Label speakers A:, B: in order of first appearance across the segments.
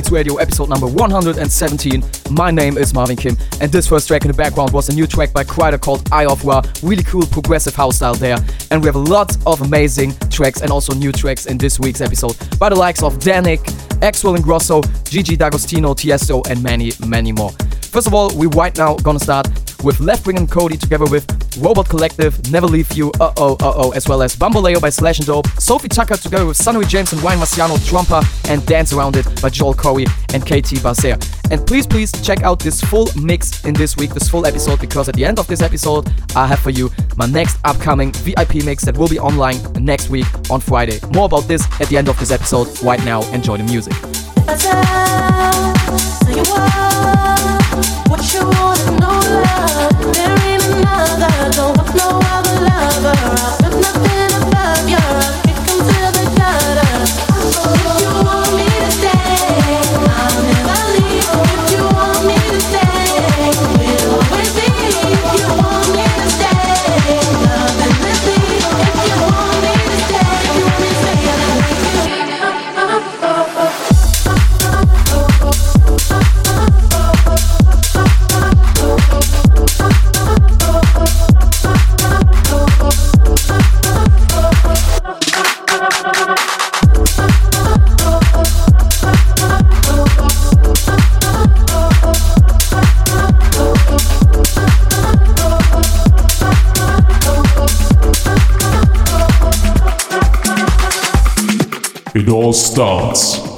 A: Heartbeats Radio episode number 117. My name is Marvin Kim, and this first track in the background was a new track by Kryder called Eye of Ra. Really cool progressive house style there. And we have a lot of amazing tracks and also new tracks in this week's episode by the likes of Dannic, Axwell Ingrosso, Gigi D'Agostino, Tiesto, and many, many more. First of all, we right now gonna start with Leftwing and Kody together with Robot Collective, Never Leave You, Uh Oh, Uh Oh, as well as Bamboleo by Slash and Dope, Sofi Tukker together with Sunnery James and Ryan Marciano, Trumper, and Dance Around It by Joel Corry and Caity Baser. And please, please check out this full mix in this week, this full episode, because at the end of this episode, I have for you my next upcoming VIP mix that will be online next week on Friday. More about this at the end of this episode. Right now, enjoy the music.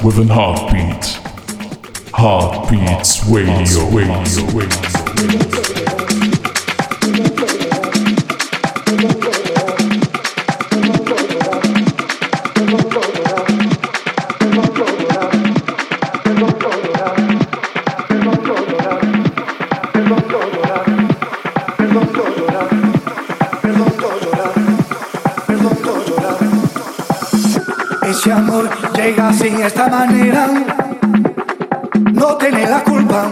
B: With an heartbeat. Heartbeats Radio. Radio. Radio.
C: esta manera no tiene la culpa.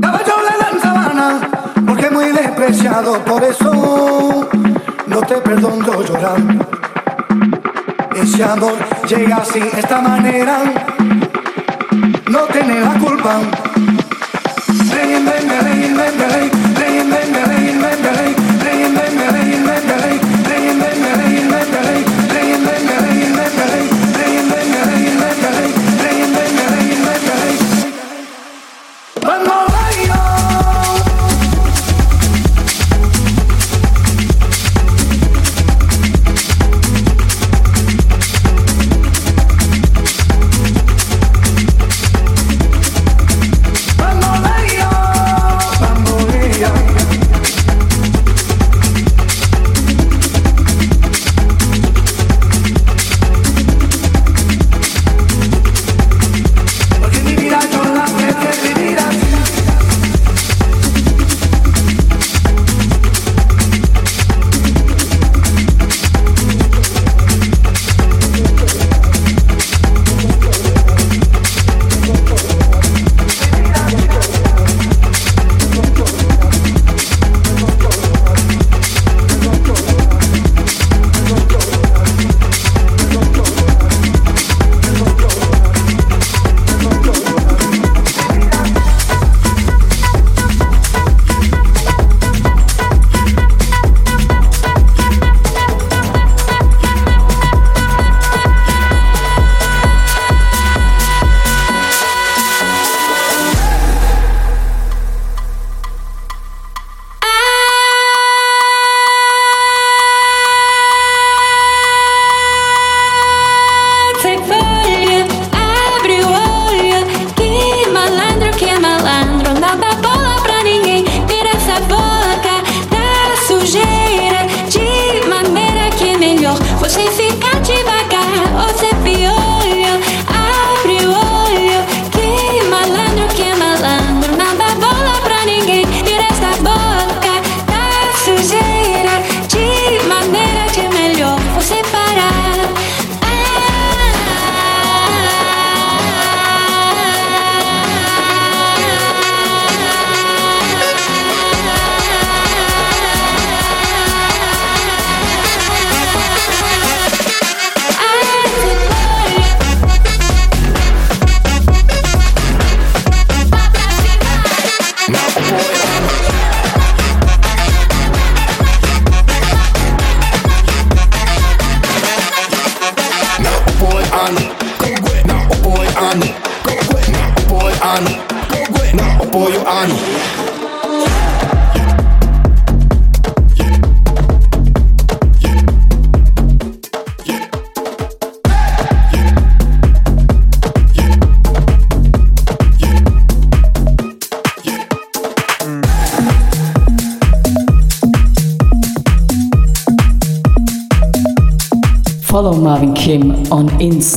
C: Caballo le dan sabana porque muy despreciado, por eso no te perdono llorar. Ese amor llega así, esta manera no tiene la culpa.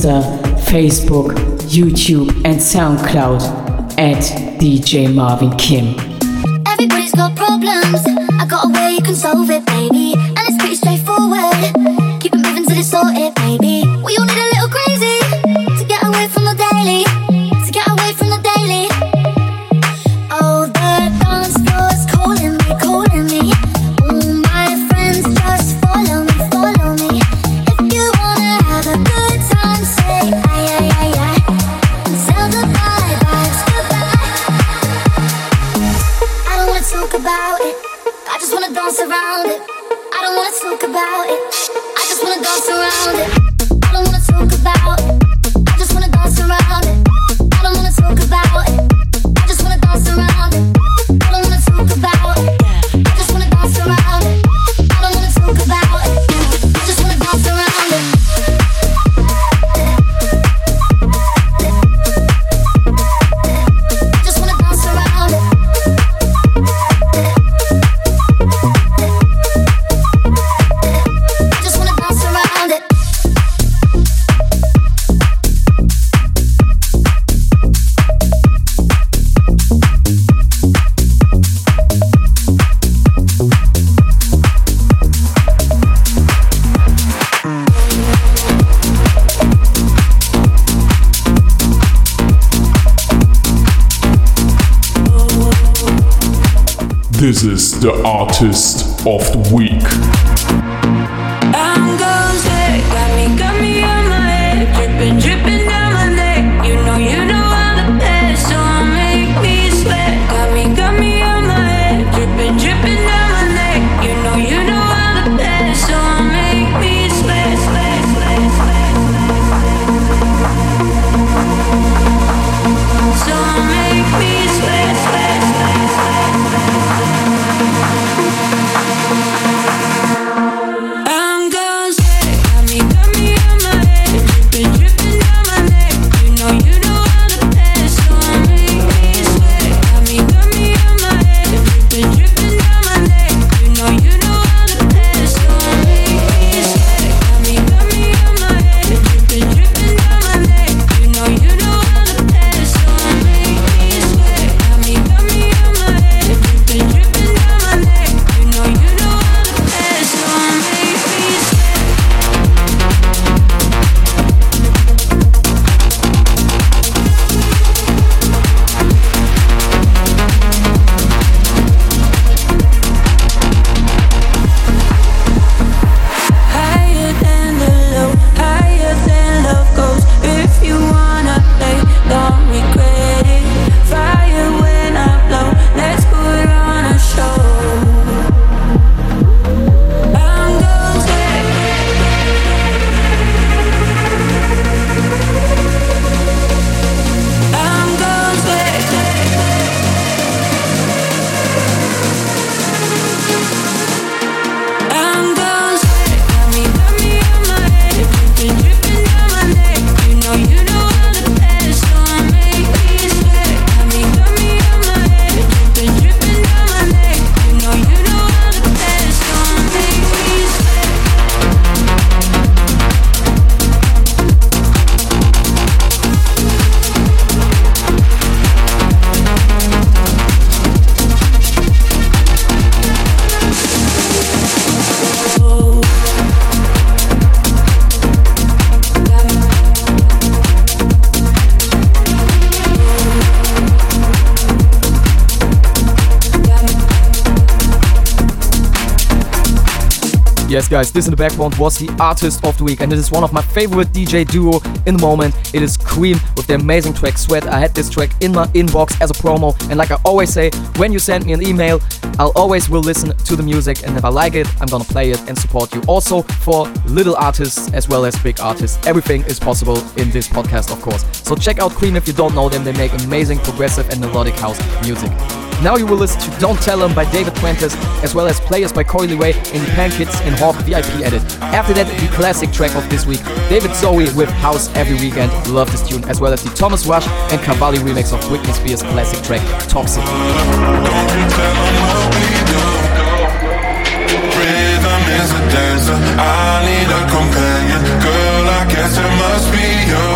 D: Insta, Facebook, YouTube, and SoundCloud at DJ Marvin Kim.
E: Everybody's got problems. I got a way you can solve it. the
F: artist of the week.
A: guys, this in the background was the artist of the week, and it is one of my favorite DJ duo in the moment. It is KREAM with their amazing track Sweat. I had this track in my inbox as a promo, and like I always say, when you send me an email, I'll always will listen to the music, and if I like it, I'm gonna play it and support you. Also for little artists as well as big artists, everything is possible in this podcast, of course. So check out KREAM if you don't know them. They make amazing progressive and melodic house music. Now you will listen to Don't Tell 'Em by David Fuentes, as well as Players by Coi Leray and Pancakes and Hawk VIP edit. After that, the classic track of this week, David Zowie with House Every Weekend. Love this tune, as well as the Thomas Rush and Cavalli remix of Britney Spears' classic track, Toxic.
G: Is a dancer, I need a companion. Girl, I guess it must be.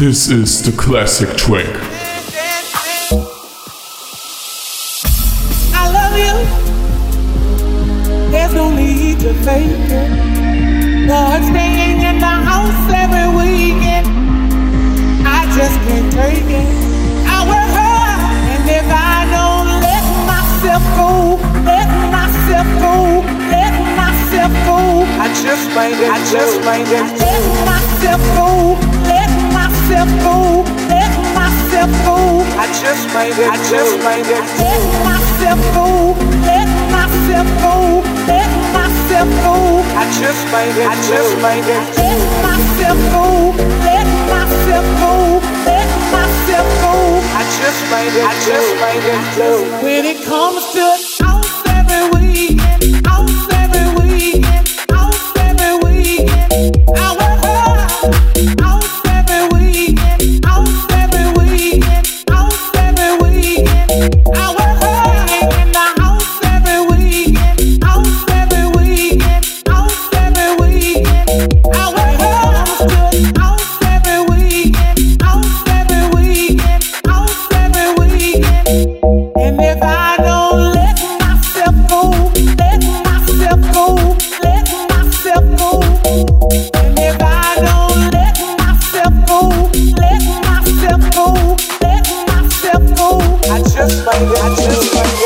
F: This is the classic
H: trick. made it. I just made it. Let myself go. Let myself go. Let myself go. I just made it. I just
E: made
F: it.
I: When
J: it comes to I
K: just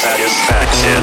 L: satisfaction.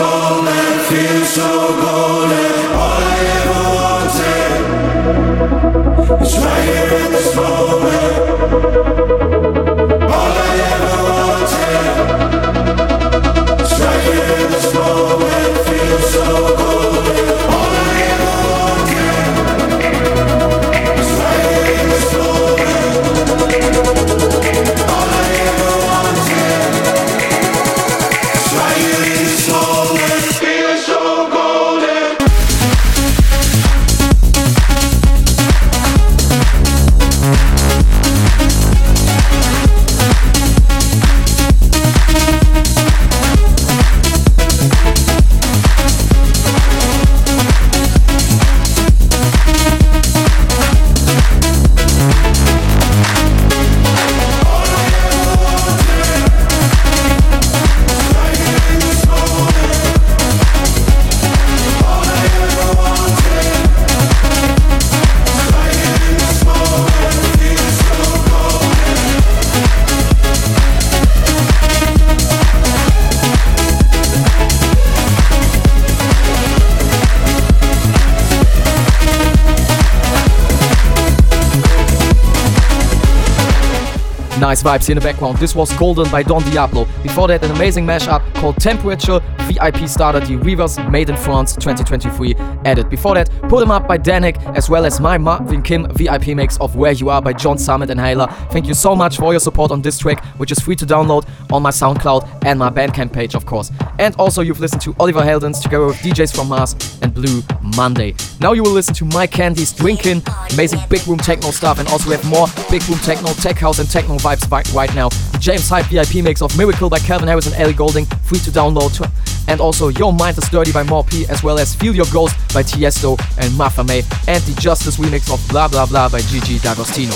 C: soul that feels so golden. All I ever wanted is right here in this moment. All I ever wanted is right here in this moment. Feels so golden.
A: Nice vibes in the background. This was Golden by Don Diablo. Before that, an amazing mashup called Temperature VIP starter, the Rivers Made in France 2023 edit. Before that, put 'em Up by Dannic, as well as my Marvin Kim VIP mix of Where You Are by John Summit and Hayla. Thank you so much for your support on this track, which is free to download on my SoundCloud and my Bandcamp page, of course. And also, you've listened to Oliver Heldens together with DJs from Mars and Blue Monday. Now you will listen to My Candy's Drinking, amazing big room techno stuff, and also we have more big room techno, tech house, and techno vibes right, right now. The James Hype VIP mix of Miracle by Calvin Harris and Ellie Goulding, free to download. And also Your Mind is Dirty by More P, as well as Feel Your Ghost by Tiesto and Mafame, and the Justice remix of Blah Blah Blah by Gigi D'Agostino.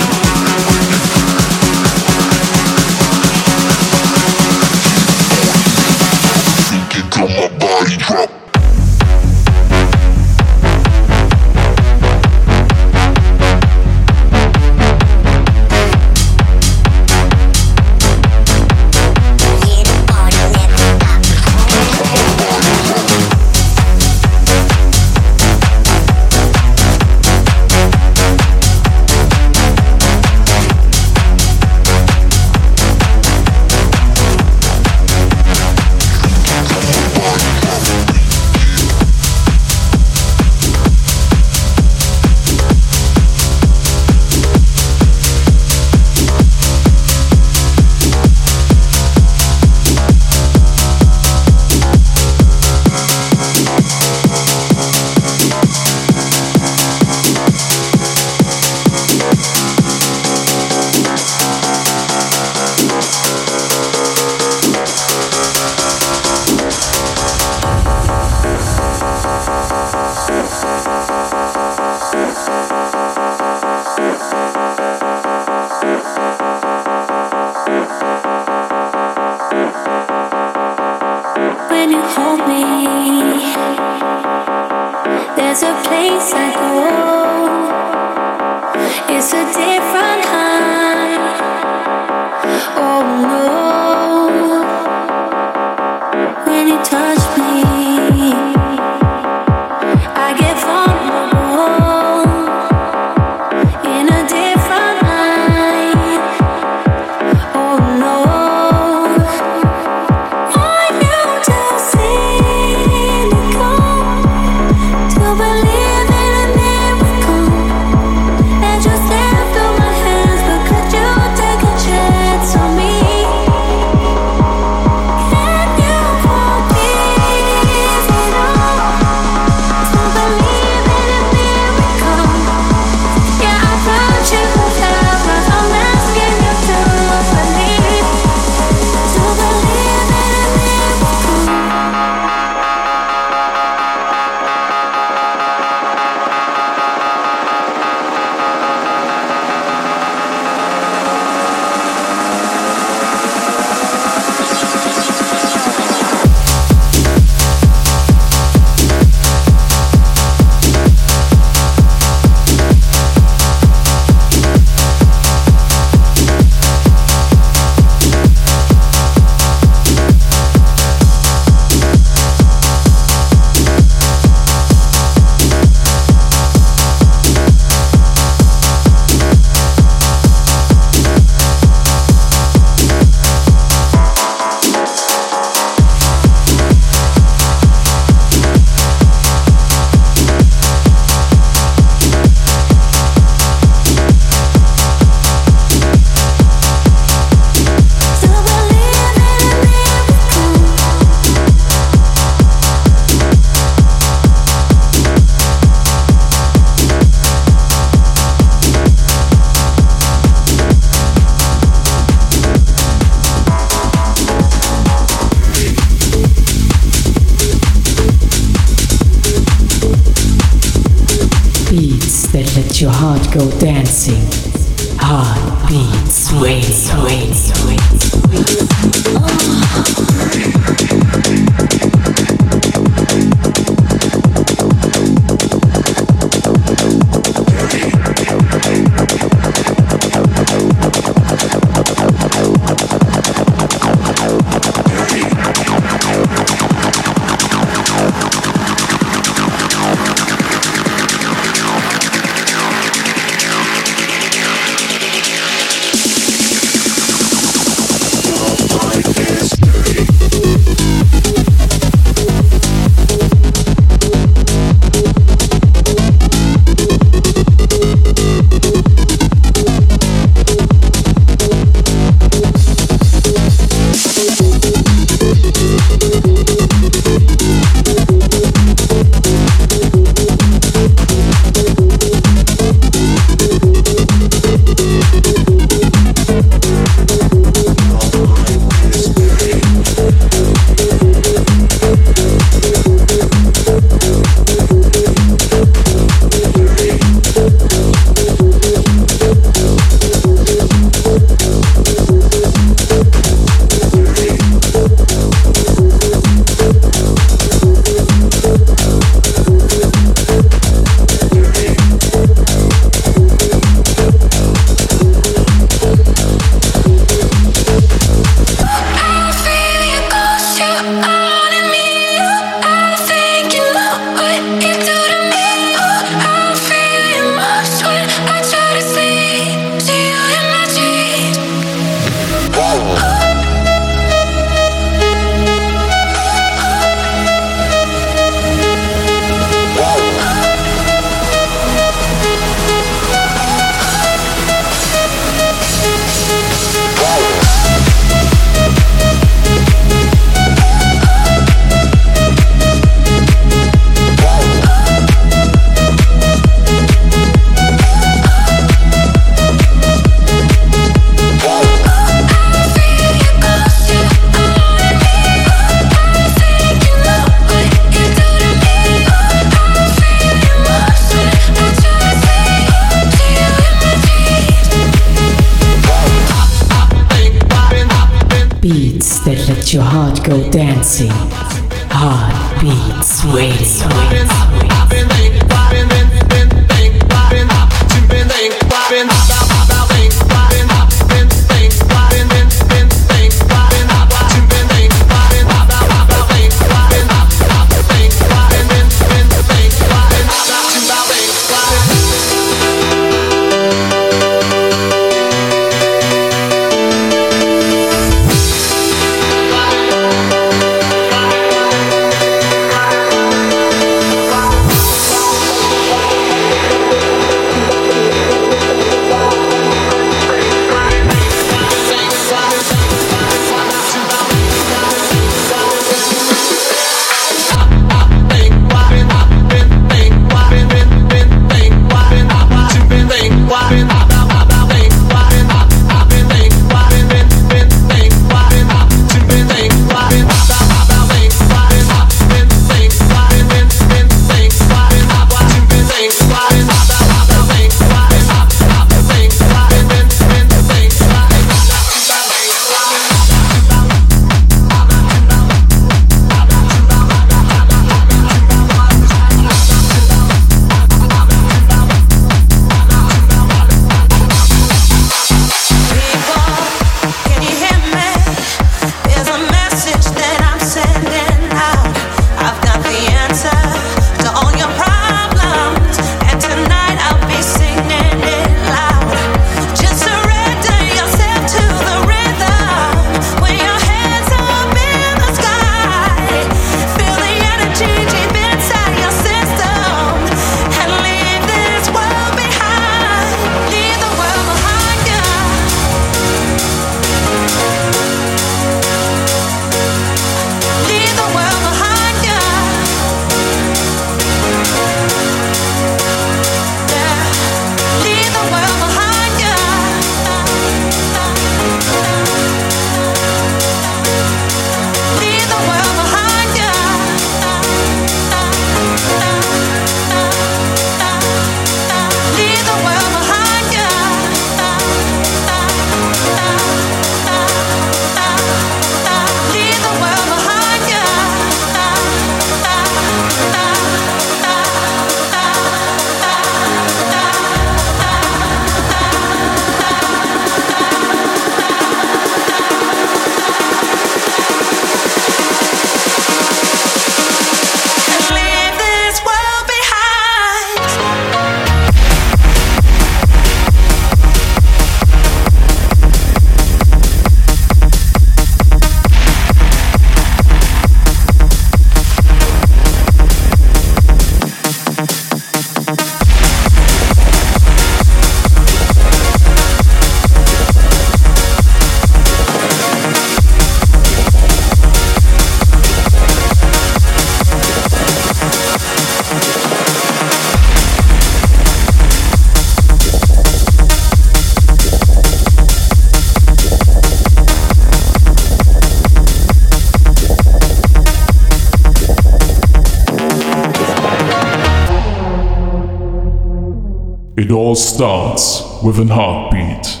M: All
B: starts with an heartbeat.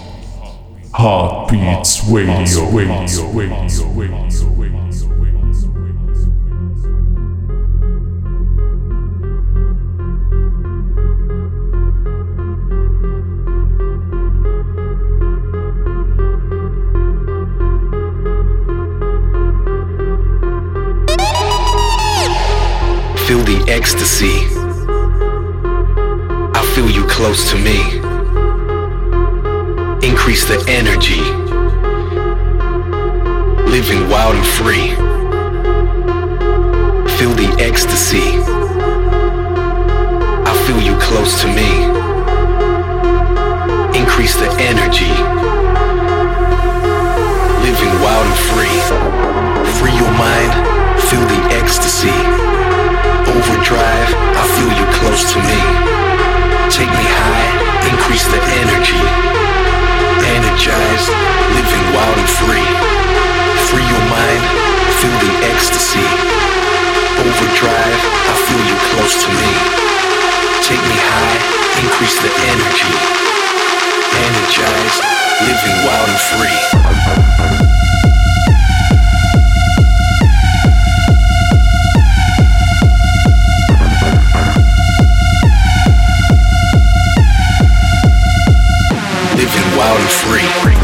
B: Heartbeats Radio. Radio. Radio. Radio.
N: Close to me. Increase the energy. Living wild and free. Free your mind. Feel the ecstasy overdrive, I feel you close to me. Take me high, increase the energy. Energized, living wild and free. Free your mind, feel the ecstasy. Overdrive, I feel you close to me. Take me high, increase the energy. Energize, living wild and free. wild and free.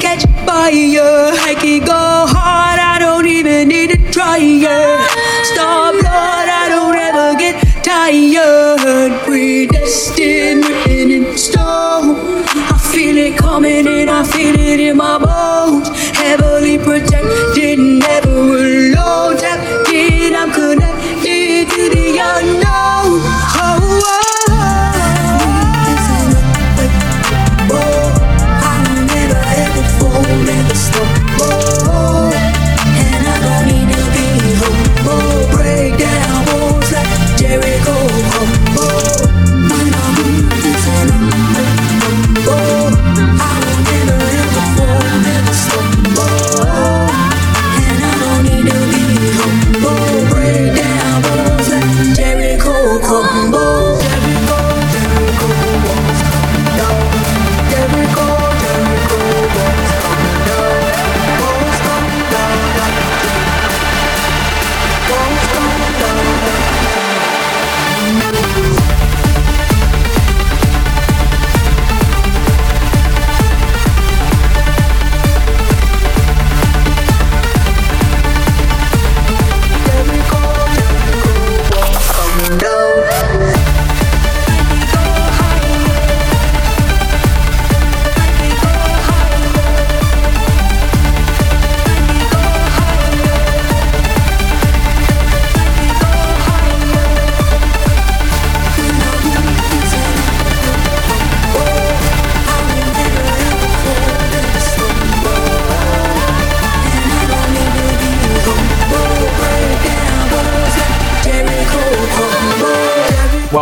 O: Catch fire. I could go hard, I don't even need to try. Star blood, I don't ever get tired. Predestined, written in stone. I feel it coming and I feel it in my bones. Heavily protected,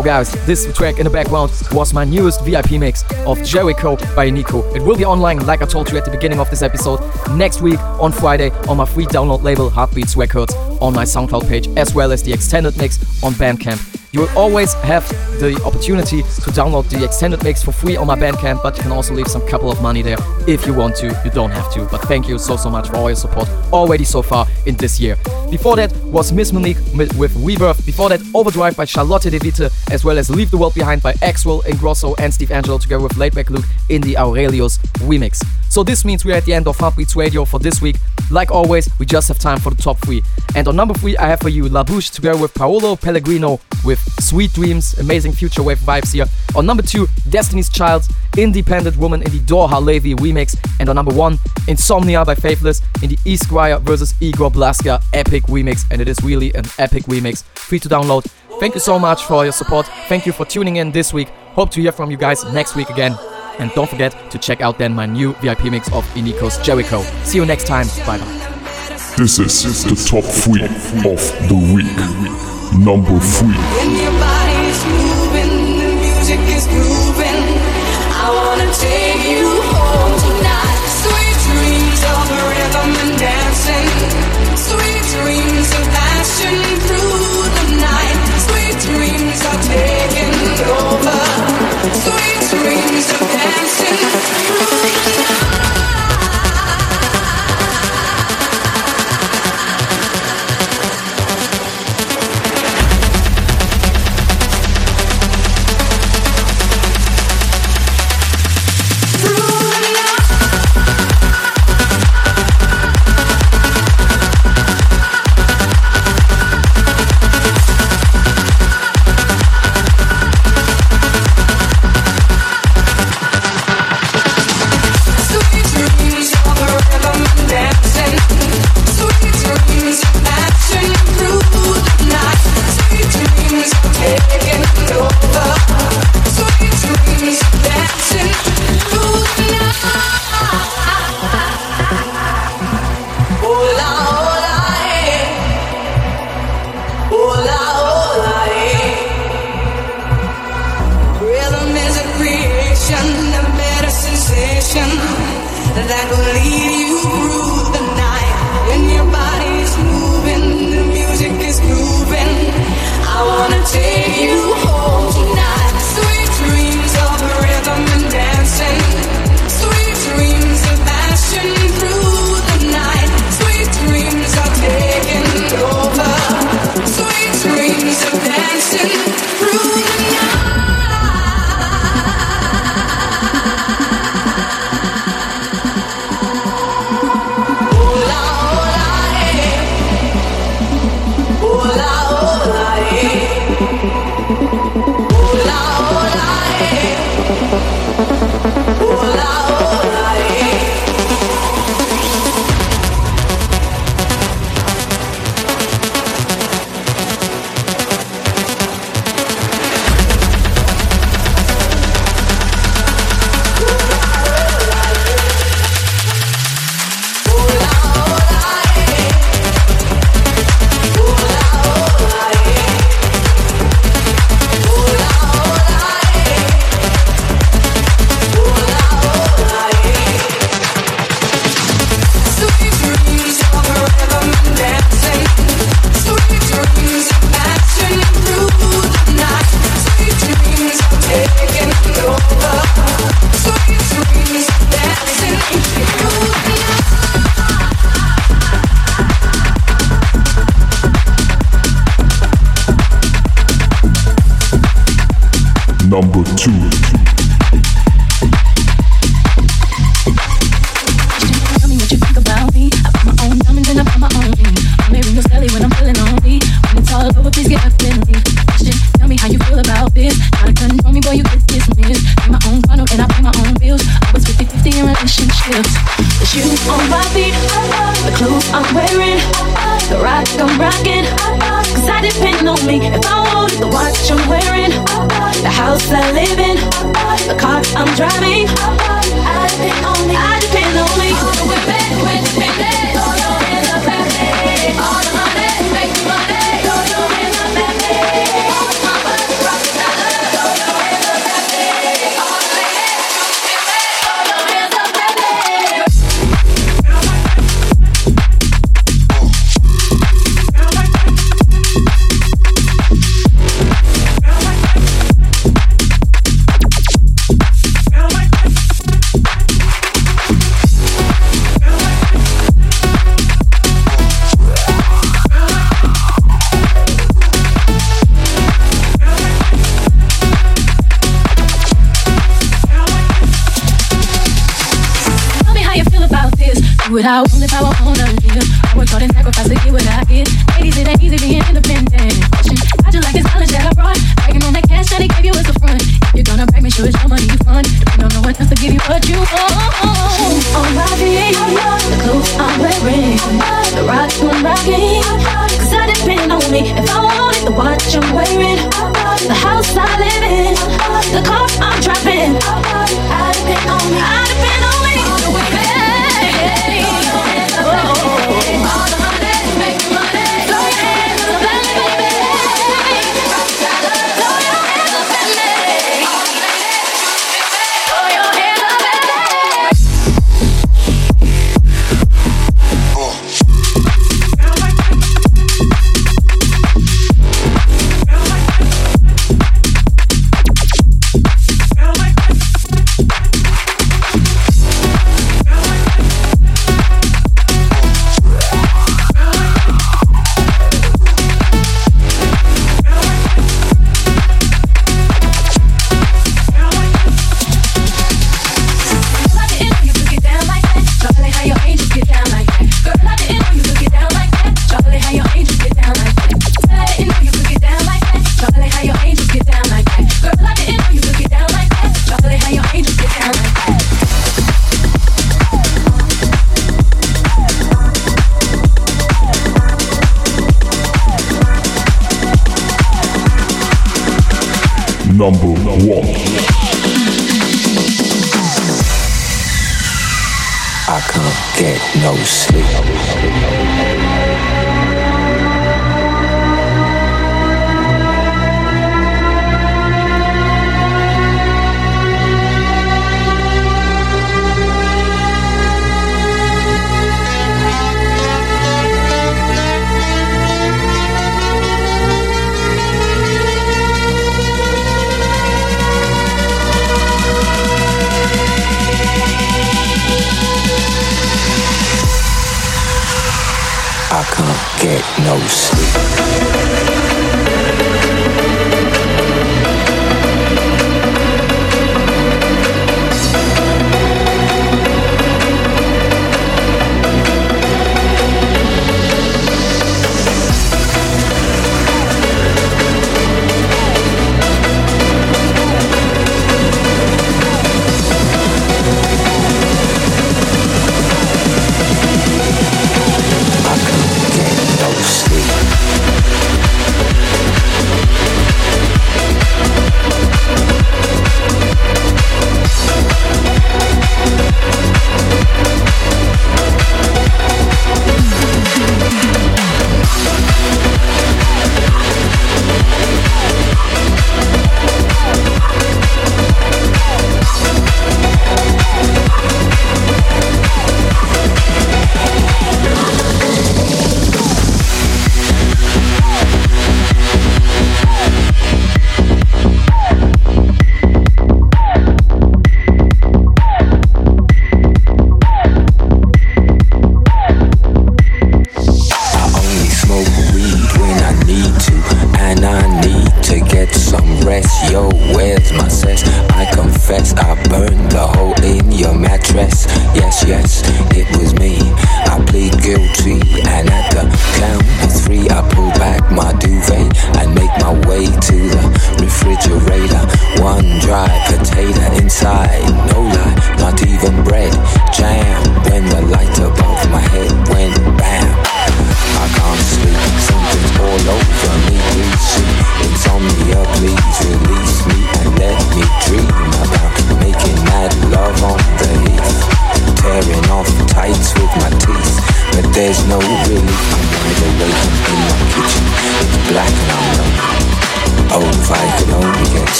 A: Wow, guys, this track in the background was my newest VIP mix of Jericho by Iniko. It will be online, like I told you at the beginning of this episode, next week on Friday on my free download label Heartbeats Records on my SoundCloud page, as well as the extended mix on Bandcamp. You will always have the opportunity to download the extended mix for free on my Bandcamp, but you can also leave some couple of money there if you want to. You don't have to, but thank you so so much for all your support already so far in this year. Before that was Miss Monique with Rebirth. Before that, Overdrive by Charlotte De Witte, as well as Leave the World Behind by Axwell, and Ingrosso, and Steve Angello together with Laidback Luke in the Aurelius remix. So this means we're at the end of Heartbeats Radio for this week. Like always, we just have time for the top three. And on number three, I have for you La Bouche together with Paolo Pellegrino with Sweet Dreams, amazing future wave vibes here. On number two, Destiny's Child, Independent Woman in the Doha Levy remix. And on number one, Insomnia by Faithless in the E Squire versus Igor Blaska epic remix. And it is really an epic remix. Free to download. Thank you so much for your support. Thank you for tuning in this week. Hope to hear from you guys next week again. And don't forget to check out then my new VIP mix of Iniko's Jericho. See you next time. Bye bye.
F: This is the top three of the week. Number three.
P: When your body's moving,